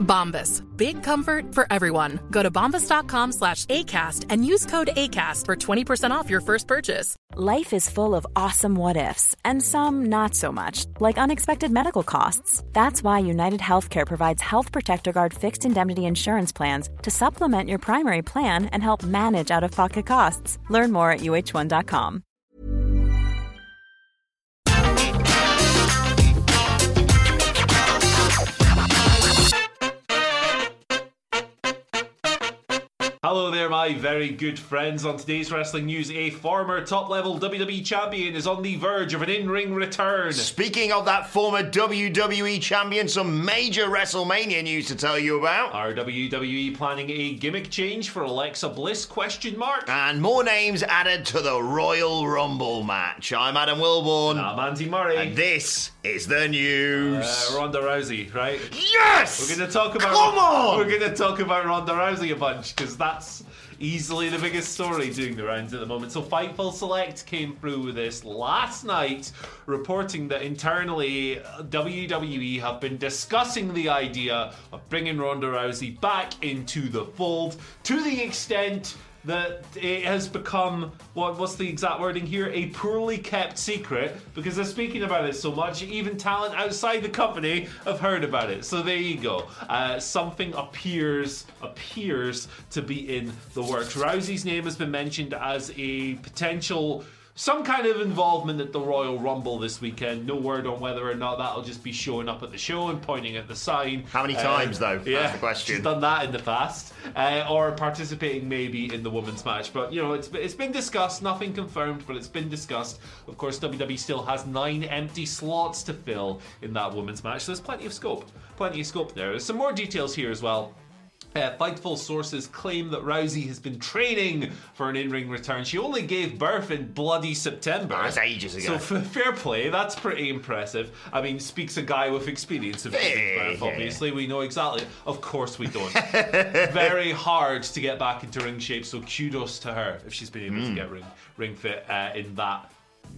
Bombas. Big comfort for everyone. Go to bombas.com slash ACAST and use code ACAST for 20% off your first purchase. Life is full of awesome what ifs, and some not so much, like unexpected medical costs. That's why United Healthcare provides Health Protector Guard fixed indemnity insurance plans to supplement your primary plan and help manage out of pocket costs. Learn more at uh1.com. my very good friends. On today's wrestling news, a former top level WWE champion is on the verge of an in ring return. Speaking of that former WWE champion, some major WrestleMania news to tell you about. Are WWE planning a gimmick change for Alexa Bliss? Question mark. And more names added to the Royal Rumble match. I'm Adam Wilborn. I'm Andy Murray. And this is the news. Uh, Ronda Rousey, right? yes! We're going to talk about. Come on! We're going to talk about Ronda Rousey a bunch because that's easily the biggest story doing the rounds at the moment. So Fightful Select came through with this last night, reporting that internally WWE have been discussing the idea of bringing Ronda Rousey back into the fold to the extent that it has become what what's the exact wording here? A poorly kept secret because they're speaking about it so much even talent outside the company have heard about it. So there you go. Uh, something appears appears to be in the works. Rousey's name has been mentioned as a potential some kind of involvement at the Royal Rumble this weekend. No word on whether or not that'll just be showing up at the show and pointing at the sign. How many Uh, times, though? That's Yeah, the question. she's done that in the past, uh, or participating maybe in the women's match. But you know, it's it's been discussed, nothing confirmed, but it's been discussed. Of course, WWE still has nine empty slots to fill in that women's match, so there's plenty of scope, plenty of scope there. There's some more details here as well. Uh, Fightful sources claim that Rousey has been training for an in-ring return. She only gave birth in bloody September. That's ages ago. So f- fair play. That's pretty impressive. I mean, speaks a guy with experience of giving Yeah, birth. yeah. Obviously, we know exactly. Of course, we don't. Very hard to get back into ring shape. So kudos to her if she's been able to get ring ring fit uh, in that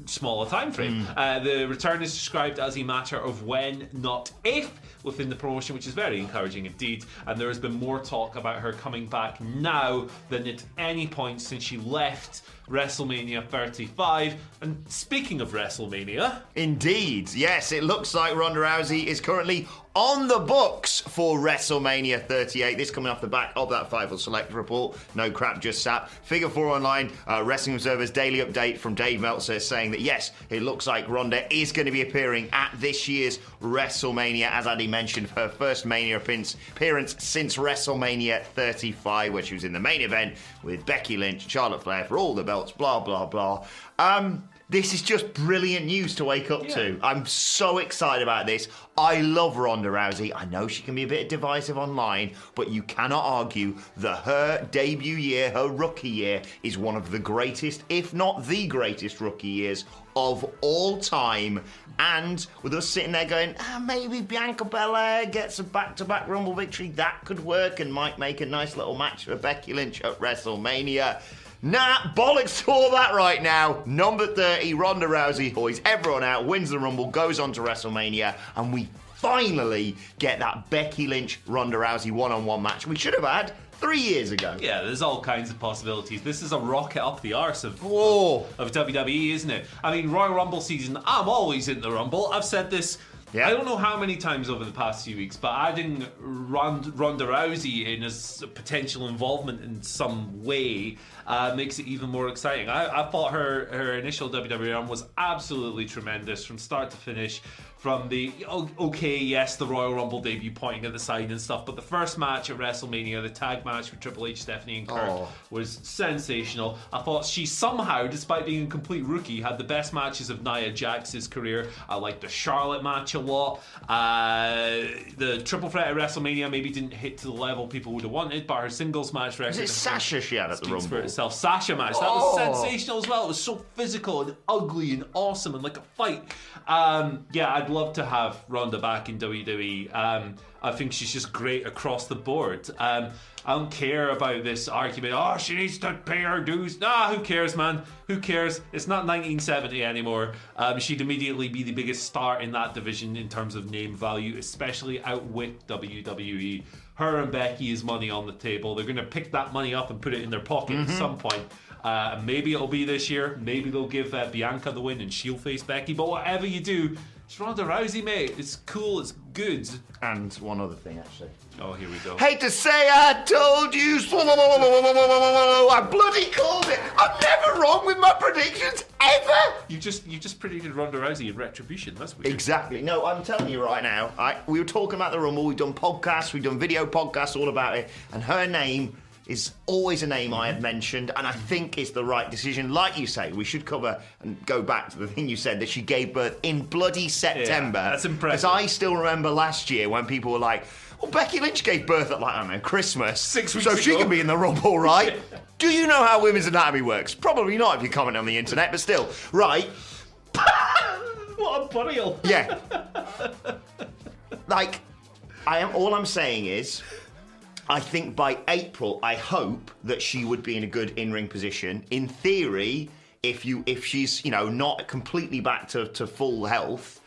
smaller time frame. Uh, the return is described as a matter of when, not if, within the promotion, which is very encouraging indeed. And there has been more talk about her coming back now than at any point since she left WrestleMania 35. And speaking of WrestleMania, Indeed, yes, it looks like Ronda Rousey is currently on the books for WrestleMania 38. This coming off the back of that Fightful Select report. No crap, just sap. Figure 4 Online, uh, Wrestling Observer's daily update from Dave Meltzer saying that yes, it looks like Ronda is going to be appearing at this year's WrestleMania, as Andy mentioned, her first Mania appearance, since WrestleMania 35, where she was in the main event with Becky Lynch, Charlotte Flair for all the belts, blah, blah, blah. Um, this is just brilliant news to wake up to. I'm so excited about this. I love Ronda Rousey. I know she can be a bit divisive online, but you cannot argue that her debut year, her rookie year, is one of the greatest, if not the greatest rookie years of all time. And with us sitting there going, ah, maybe Bianca Belair gets a back to back Rumble victory, that could work and might make a nice little match for Becky Lynch at WrestleMania. Nah, bollocks to all that right now. Number 30, Ronda Rousey boys everyone out, wins the Rumble, goes on to WrestleMania, and we finally get that Becky Lynch Ronda Rousey one on one match we should have had three years ago. yeah, there's all kinds of possibilities. This is a rocket up the arse of, Whoa. of WWE, isn't it? I mean, Royal Rumble season, I'm always in the Rumble. I've said this. Yeah. I don't know how many times over the past few weeks, but adding Rond- Ronda Rousey in as potential involvement in some way uh, makes it even more exciting. I, I thought her her initial WWE run was absolutely tremendous from start to finish. From the okay, yes, the Royal Rumble debut pointing at the side and stuff, but the first match at WrestleMania, the tag match with Triple H, Stephanie, and Kurt, Oh. was sensational. I thought she somehow, despite being a complete rookie, had the best matches of Nia Jax's career. I liked the Charlotte match a lot. Uh, the Triple Threat at WrestleMania maybe didn't hit to the level people would have wanted, but her singles match record. Is it Sasha she had at the speaks for Rumble? itself. Sasha match. That Oh. was sensational as well. It was so physical and ugly and awesome and like a fight. Um, yeah, I'd love to have Ronda back in WWE. Um, I think she's just great across the board. Um, I don't care about this argument. Oh, she needs to pay her dues. Nah, who cares, man? Who cares? It's not 1970 anymore. Um, she'd immediately be the biggest star in that division in terms of name value, especially outwit WWE. Her and Becky is money on the table. They're going to pick that money up and put it in their pocket at some point. Uh, maybe it'll be this year. Maybe they'll give uh, Bianca the win and she'll face Becky. But whatever you do, it's Ronda Rousey, mate. It's cool. It's good. And one other thing, actually. Oh, here we go. Hate to say I told you. I bloody called it. I'm never wrong with my predictions, ever. You just you just predicted Ronda Rousey in Retribution. That's weird. Exactly. No, I'm telling you right now. I, we were talking about the Rumble. We've done podcasts. We've done video podcasts all about it. And her name is always a name I have mm-hmm. mentioned, and I think it's the right decision. Like you say, we should cover and go back to the thing you said that she gave birth in bloody September. that's impressive. Because I still remember last year when people were like, "Well, Becky Lynch gave birth at like I don't know Christmas, Six weeks so she can be in the Rumble, right?" Do you know how women's anatomy works? Probably not if you comment on the internet, but still, right? What a burial. Yeah. like, I am. All I'm saying is, I think by April, I hope that she would be in a good in-ring position. In theory, if you if she's you know not completely back to, to full health.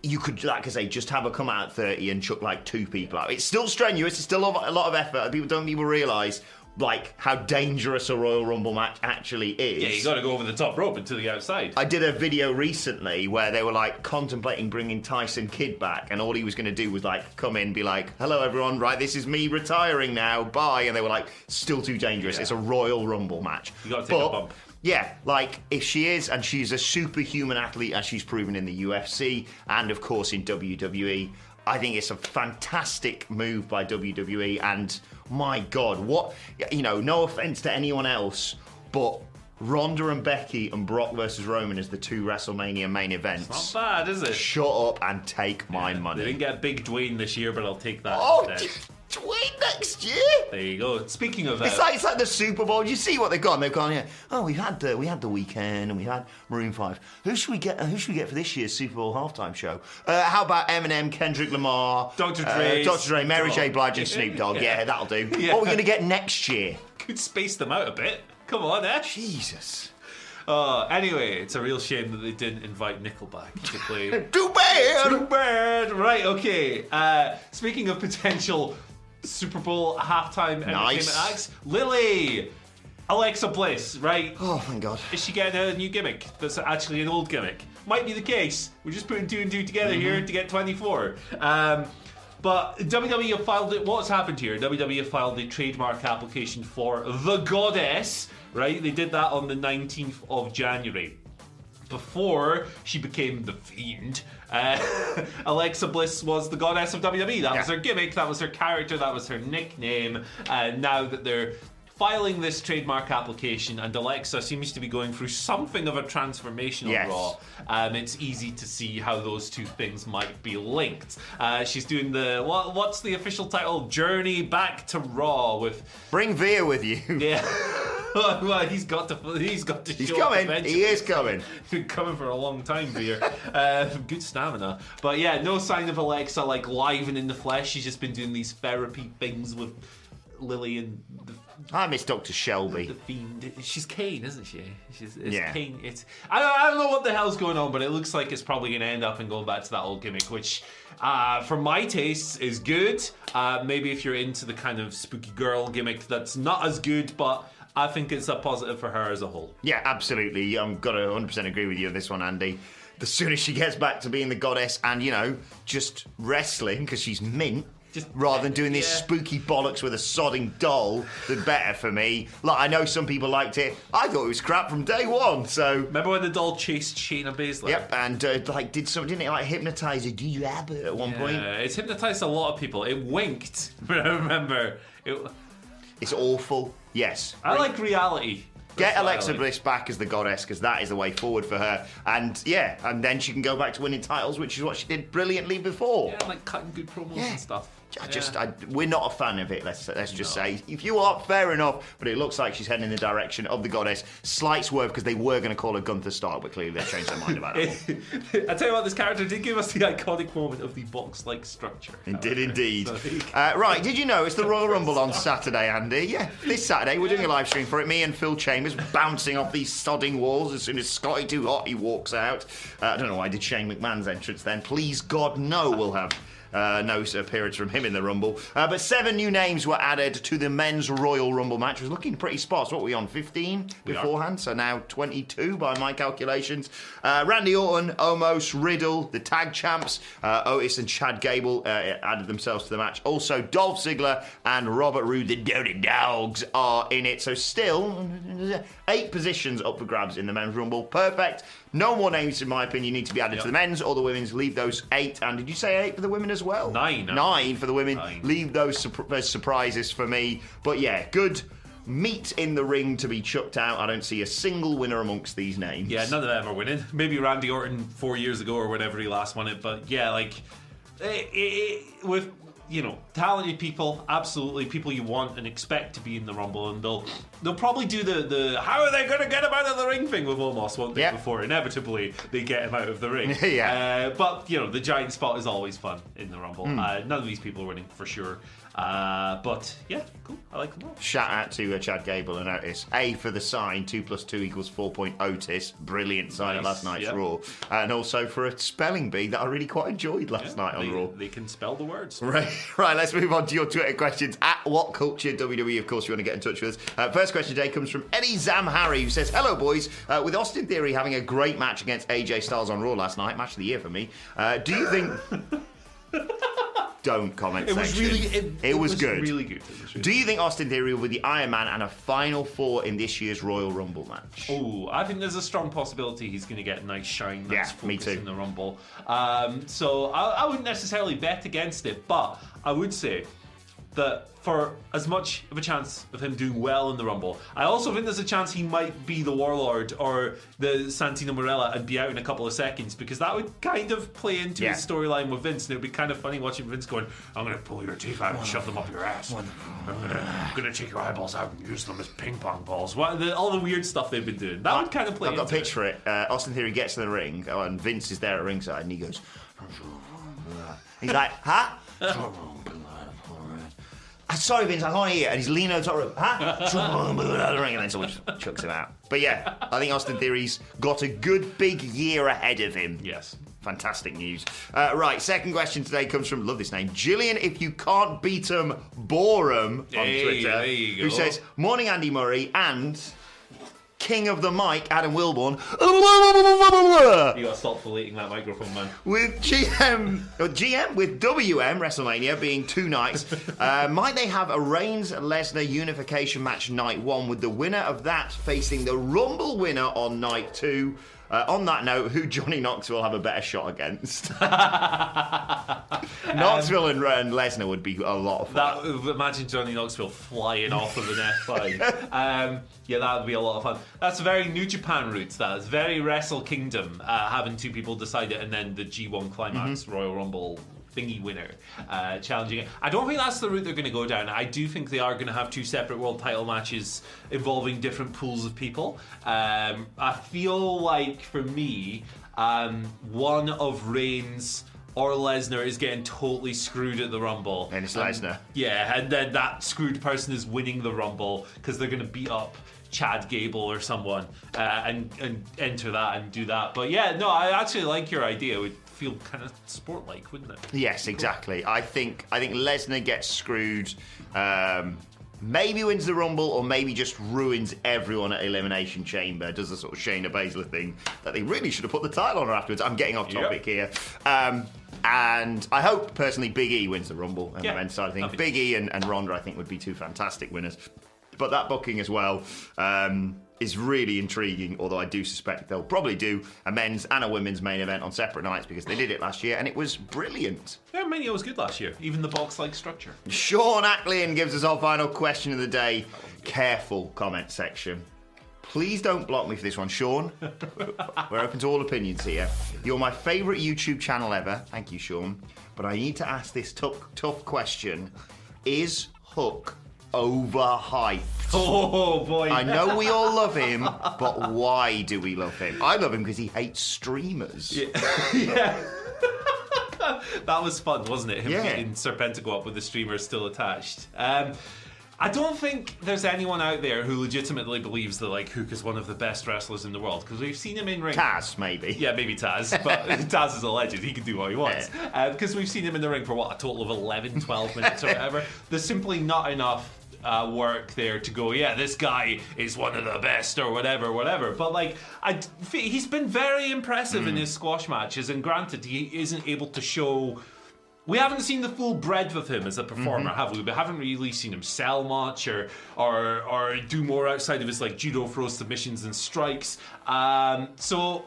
You could, like I say, just have her come out at 30 and chuck like two people out. It's still strenuous, it's still a lot of effort. People don't even realise like how dangerous a Royal Rumble match actually is. Yeah, you got to go over the top rope and to the outside. I did a video recently where they were like contemplating bringing Tyson Kidd back, and all he was going to do was like come in, be like, "Hello, everyone. Right, this is me retiring now. Bye." And they were like, "Still too dangerous. It's a Royal Rumble match." You gotta take a bump. Yeah, like if she is, and she's a superhuman athlete, as she's proven in the UFC and of course in WWE. I think it's a fantastic move by WWE, and my God, what you know? No offense to anyone else, but Ronda and Becky and Brock versus Roman as the two WrestleMania main events. Not bad, is it? Shut up and take my They money. didn't get Big Dwayne this year, but I'll take that Oh, Dwayne next year. There you go. Speaking of uh, It's like it's like the Super Bowl. You see what they've got? They've gone, yeah. Oh, we had the we had the Weeknd and we had Maroon Five. Who should we get? Uh, who should we get for this year's Super Bowl halftime show? Uh, how about Eminem, Kendrick Lamar, Dr. uh, Dre, Dr. Dre, Mary J. Blige, and Snoop Dogg? Yeah. Yeah, that'll do. Yeah. What are we going to get next year? could space them out a bit. Come on, eh? Jesus. Uh, anyway, it's a real shame that they didn't invite Nickelback to play. Too bad. Too bad. Right, okay. Uh, speaking of potential Super Bowl halftime Nice. entertainment acts, Lily, Alexa Bliss, right? Oh, thank God. Is she getting a new gimmick that's actually an old gimmick? Might be the case. We're just putting two and two together Mm-hmm. here to get 24. Um, but WWE have filed it. What's happened here? WWE have filed a trademark application for the Goddess, right? They did that on the 19th of January before she became the Fiend, uh, Alexa Bliss was the goddess of WWE. That was her gimmick, that was her character, that was her nickname. And now that they're filing this trademark application, and Alexa seems to be going through something of a transformational Yes. Raw, um, it's easy to see how those two things might be linked. Uh, she's doing the what, what's the official title? Journey Back to Raw with Bring Veer with you. yeah. well, he's got to he's got to He's coming. He is coming. been coming for a long time, Beer. uh, good stamina. But yeah, no sign of Alexa like live and in the flesh. She's just been doing these therapy things with Lily and the, I miss Dr. Shelby. the fiend. She's Kane, isn't she? She's it's Yeah. Kane. It's I don't, I don't know what the hell's going on, but it looks like it's probably going to end up and going back to that old gimmick, which. Uh, for my tastes, is good. Uh, maybe if you're into the kind of spooky girl gimmick, that's not as good. But I think it's a positive for her as a whole. Yeah, absolutely. I'm got to 100% agree with you on this one, Andy. The sooner she gets back to being the goddess and, you know, just wrestling because she's mint, Just rather than doing this yeah. spooky bollocks with a sodding doll, the better for me. Like I know some people liked it. I thought it was crap from day one. So Remember when the doll chased Shayna Baszler? yep, and uh, like did some didn't it like hypnotize her? Do you have it at one point? Yeah, it's hypnotized a lot of people. It winked. But I remember. It, It's awful. Yes. I like reality. Get That's Alexa like. Bliss back as the goddess because that is the way forward for her. And yeah, and then she can go back to winning titles, which is what she did brilliantly before. Yeah, like cutting good promos Yeah. and stuff. I just, Yeah. I, we're not a fan of it. Let's let's just say, if you are, fair enough. But it looks like she's heading in the direction of the goddess. Slight swerve because they were going to call her Gunther Stark, but clearly they've changed their mind about it. I tell you what, this character did give us the iconic moment of the box-like structure. It did indeed. So there you go. Uh, right, did you know it's the Royal Rumble on Saturday, Andy? Yeah, this Saturday we're doing a live stream for it. Me and Phil Chambers bouncing off these sodding walls as soon as Scotty Too Hot he walks out. Uh, I don't know why I did Shane McMahon's entrance then. Please God, no, we'll have. Uh, no appearance from him in the Rumble. Uh, but seven new names were added to the men's Royal Rumble match. It was looking pretty sparse. What were we on? 15 We are. beforehand? So now 22 by my calculations. Uh, Randy Orton, Omos, Riddle, the tag champs, uh, Otis and Chad Gable uh, added themselves to the match. Also, Dolph Ziggler and Robert Roode, the Dirty Dogs, are in it. So still, eight positions up for grabs in the men's rumble. Perfect. No more names, in my opinion, need to be added Yep. to the men's or the women's. Leave those eight. And did you say eight for the women as well? Nine, Nine for the women. Nine. Leave those as surprises for me. But yeah, good meat in the ring to be chucked out. I don't see a single winner amongst these names. Yeah, none of them are winning. Maybe Randy Orton four years ago or whenever he last won it, but yeah, like it, it, with you know talented people, absolutely people you want and expect to be in the Rumble, and they'll they'll probably do the the how are they going to get him out of the ring thing with Omos, won't they? Yeah. Before inevitably they get him out of the ring. Yeah. Uh, but you know the giant spot is always fun in the Rumble. Hmm. Uh, none of these people are winning for sure. Uh, but yeah, cool. I like them all. Shout out to uh, Chad Gable and Otis. A for the sign, 2 plus 2 equals 4 point Otis. Brilliant sign at last night's yeah. Raw. And also for a spelling bee that I really quite enjoyed last night on they, Raw. they can spell the words. Right, right, let's move on to your Twitter questions. At What Culture WWE, of course, you want to get in touch with us. Uh, first question today comes from Eddie Zamhari, who says, Hello, boys. Uh, with Austin Theory having a great match against AJ Styles on Raw last night, match of the year for me, uh, do you think. Don't comment It was really it, It was good. Really good. Was really Do you think Austin Theory will be the Iron Man and a final four in this year's Royal Rumble match? Oh, I think there's a strong possibility he's going to get a nice shine, nice Yeah, me too. in the Rumble. Um, so I, I wouldn't necessarily bet against it, but I would say that for as much of a chance of him doing well in the Rumble, I also think there's a chance he might be the Warlord or the Santino Marella and be out in a couple of seconds because that would kind of play into Yeah. his storyline with Vince, and it would be kind of funny watching Vince going, "I'm going to pull your teeth out and shove them up your ass. I'm going to take your eyeballs out and use them as ping pong balls." What, the, all the weird stuff they've been doing. That would kind of play. I've got a into it. for it. Uh, Austin Theory gets in the ring, oh, and Vince is there at ringside, and he goes, He's like, huh? I'm sorry, Vince, I can't hear. And he's leaning over the top rope, huh? and then someone just chucks him out. But yeah, I think Austin Theory's got a good big year ahead of him. Yes. Fantastic news. Uh, right, second question today comes from, love this name, Gillian, if you can't beat 'em, bore 'em on Hey, Twitter. there you Who says, Morning, Andy Murray, and King of the Mic, Adam Wilborn. You got to stop deleting that microphone, man. With GM, or GM with WM WrestleMania being two nights, uh, might they have a Reigns Lesnar unification match night one with the winner of that facing the Rumble winner on night two? Uh, on that note, who Johnny Knoxville have a better shot against? Knoxville and, and Lesnar would be a lot of fun. That imagine Johnny Knoxville flying off of an F5. um, yeah, that would be a lot of fun. That's very New Japan roots. That is very Wrestle Kingdom, uh, having two people decide it, and then the G1 climax Mm-hmm. Royal Rumble thingy winner uh, challenging it. I don't think that's the route they're going to go down. I do think they are going to have two separate world title matches involving different pools of people. Um, I feel like for me, um, one of Reigns. Or Lesnar is getting totally screwed at the Rumble. And it's Um, Lesnar. yeah, and then that screwed person is winning the Rumble because they're going to beat up Chad Gable or someone uh, and and enter that and do that. But yeah, no, I actually like your idea. It would feel kind of sport-like, wouldn't it? Yes, exactly. I think I think Lesnar gets screwed. Um, maybe wins the Rumble, or maybe just ruins everyone at Elimination Chamber. Does the sort of Shayna Baszler thing that they really should have put the title on her afterwards. I'm getting off topic here. Um, and I hope personally Big E wins the Rumble and Yeah, the men's side of things. that'd Big E and, and Ronda, I think, would be two fantastic winners. But that booking as well um, is really intriguing. Although I do suspect they'll probably do a men's and a women's main event on separate nights because they did it last year and it was brilliant. Yeah, Mania was good last year. Even the box-like structure. Sean Ackleyan gives us our final question of the day. Careful comment section. Please don't block me for this one, Sean. We're open to all opinions here. You're my favourite YouTube channel ever. Thank you, Sean. But I need to ask this tough, tough question: Is Hook overhyped? Oh boy! I know we all love him, but why do we love him? I love him because he hates streamers. yeah. that was fun, wasn't it? Him Yeah. getting Serpentico up with the streamer still attached. Um, I don't think there's anyone out there who legitimately believes that like Hook is one of the best wrestlers in the world because we've seen him in ring. Taz, maybe. Yeah, maybe Taz, but Taz is a legend. He can do what he wants. Because we've seen him in the ring for what, a total of 11, 12 minutes or whatever. There's simply not enough uh, work there to go, yeah, this guy is one of the best or whatever, whatever. But like, I, he's been very impressive in his squash matches, and granted, he isn't able to show. We haven't seen the full breadth of him as a performer, have we? We haven't really seen him sell much or or or do more outside of his like judo throw submissions and strikes. Um, so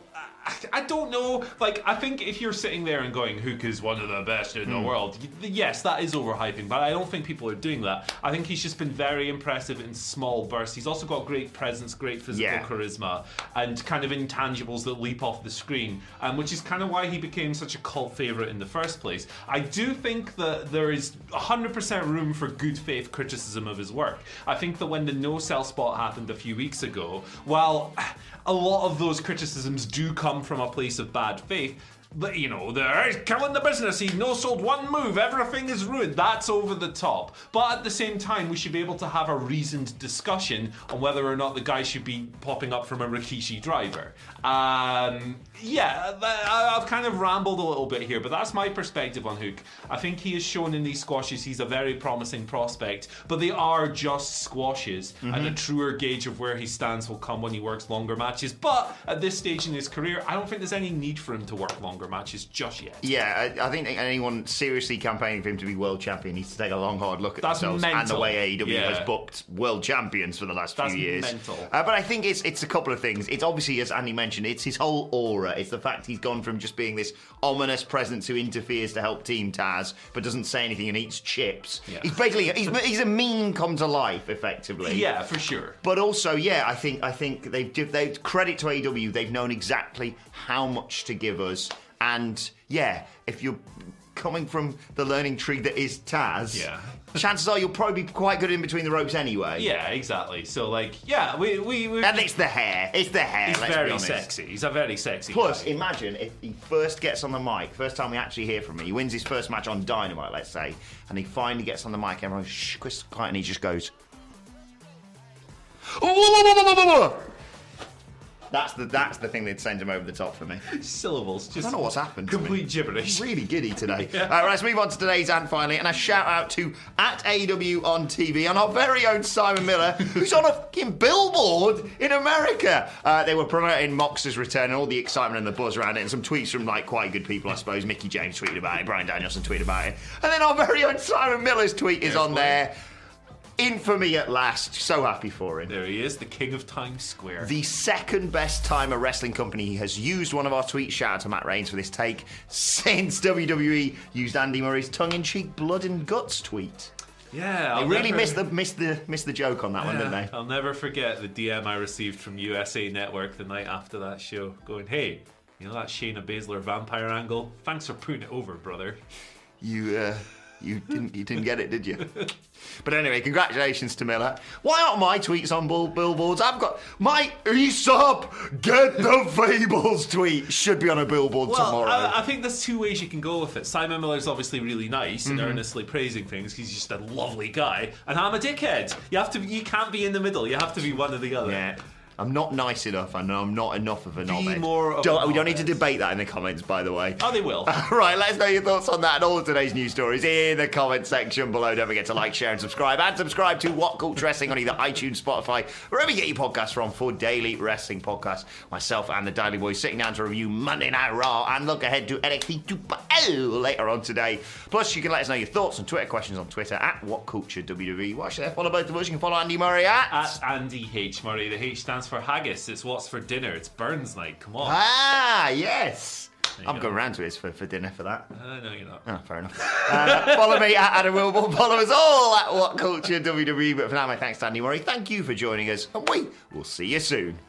I, don't know. Like I think if you're sitting there and going, Hook is one of the best in the world, yes, that is overhyping. But I don't think people are doing that. I think he's just been very impressive in small bursts. He's also got great presence, great physical Yeah. charisma, and kind of intangibles that leap off the screen, um, which is kind of why he became such a cult favorite in the first place. I do think that there is 100% room for good faith criticism of his work. I think that when the no sell spot happened a few weeks ago, while a lot of those criticisms do come from a place of bad faith. But you know, they're he's killing the business. He's no sold one move. Everything is ruined. That's over the top. But at the same time, we should be able to have a reasoned discussion on whether or not the guy should be popping up from a Rikishi driver. Um, yeah, uh, I- I've kind of rambled a little bit here, but that's my perspective on Hook. I think he has shown in these squashes he's a very promising prospect, but they are just squashes, and mm-hmm. a truer gauge of where he stands will come when he works longer matches. But at this stage in his career, I don't think there's any need for him to work longer matches just yet. Yeah, I, I think anyone seriously campaigning for him to be world champion needs to take a long, hard look at That's themselves and the way AEW Yeah. has booked world champions for the last That's few years. mental. Uh, but I think it's it's a couple of things. It's obviously, as Andy mentioned, it's his whole aura. It's the fact he's gone from just being this ominous presence who interferes to help Team Taz, but doesn't say anything and eats chips. Yeah. He's basically he's, he's a meme come to life, effectively. Yeah, for sure. But also, yeah, I think I think they've they credit to AEW. They've known exactly how much to give us, and yeah, if you're coming from the learning tree that is Taz, Yeah. chances are you'll probably be quite good in between the ropes anyway. Yeah, exactly. So like, yeah, we we we. and it's the hair. It's the hair. He's very sexy. He's a very sexy. Plus, guy. imagine if he first gets on the mic, first time we actually hear from him, he wins his first match on Dynamite, let's say, and he finally gets on the mic, everyone's shh, Chris, quiet, and he just goes. That's the that's the thing that sends him over the top for me. syllables. Just I don't know what's happened. to me. Complete gibberish. Really giddy today. All right, let's move on to today's ant finally, and a shout out to at AEW on TV and our very own Simon Miller, who's on a fucking billboard in America. Uh, they were promoting Mox's return and all the excitement and the buzz around it, and some tweets from like quite good people, I suppose. Mickie James tweeted about it, Bryan Danielson tweeted about it, and then our very own Simon Miller's tweet is on there. Infamy at last. So happy for him. There he is, the king of Times Square. The second best time a wrestling company has used one of our tweets, shout out to Matt Rains for this take, since WWE used Andy Murray's tongue-in-cheek blood and guts tweet. yeah, I'll really never- missed the missed the missed the joke on that one, didn't Yeah, they? I'll never forget the DM I received from USA Network the night after that show, going, "Hey, you know that Shayna Baszler vampire angle? Thanks for putting it over, brother." You uh, you didn't you didn't get it, did you? But anyway, congratulations to Miller. Why aren't my tweets on bull- billboards? I've got my Aesop get the Fables tweet should be on a billboard Well, tomorrow. I, I think there's two ways you can go with it. Simon Miller's obviously really nice Mm-hmm. and earnestly praising things. He's just a lovely guy, and I'm a dickhead. You have to, you can't be in the middle. You have to be one or the other. Yeah. I'm not nice enough, and I'm not enough of a knobhead. more of don't, a we don't need to knobhead. debate that in the comments, by the way. Oh, they will. right, let us know your thoughts on that and all of today's news stories in the comment section below. Don't forget to like, share, and subscribe. And subscribe to What Culture Wrestling on either iTunes, Spotify, wherever you get your podcasts from for daily wrestling podcasts. Myself and the Daily Boys sitting down to review Monday Night Raw and look ahead to NXT 2.0 later on today. Plus, you can let us know your thoughts and Twitter questions on Twitter at What Culture WWE. Watch there, follow both of us. You can follow Andy Murray at. At Andy H. Murray. The H stands for haggis. It's what's for dinner. It's Burns night. Come on. Ah, yes. I'm go. going round to his for, for dinner for that. Uh, no, you're not. Oh, fair enough. Uh, follow me at Adam Wilborn. Follow us all at What Culture WWE. But for now, my thanks to Andy Murray. Thank you for joining us, and we will see you soon.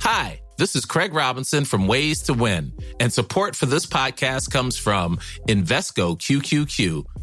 Hi, this is Craig Robinson from Ways to Win, and support for this podcast comes from Invesco QQQ,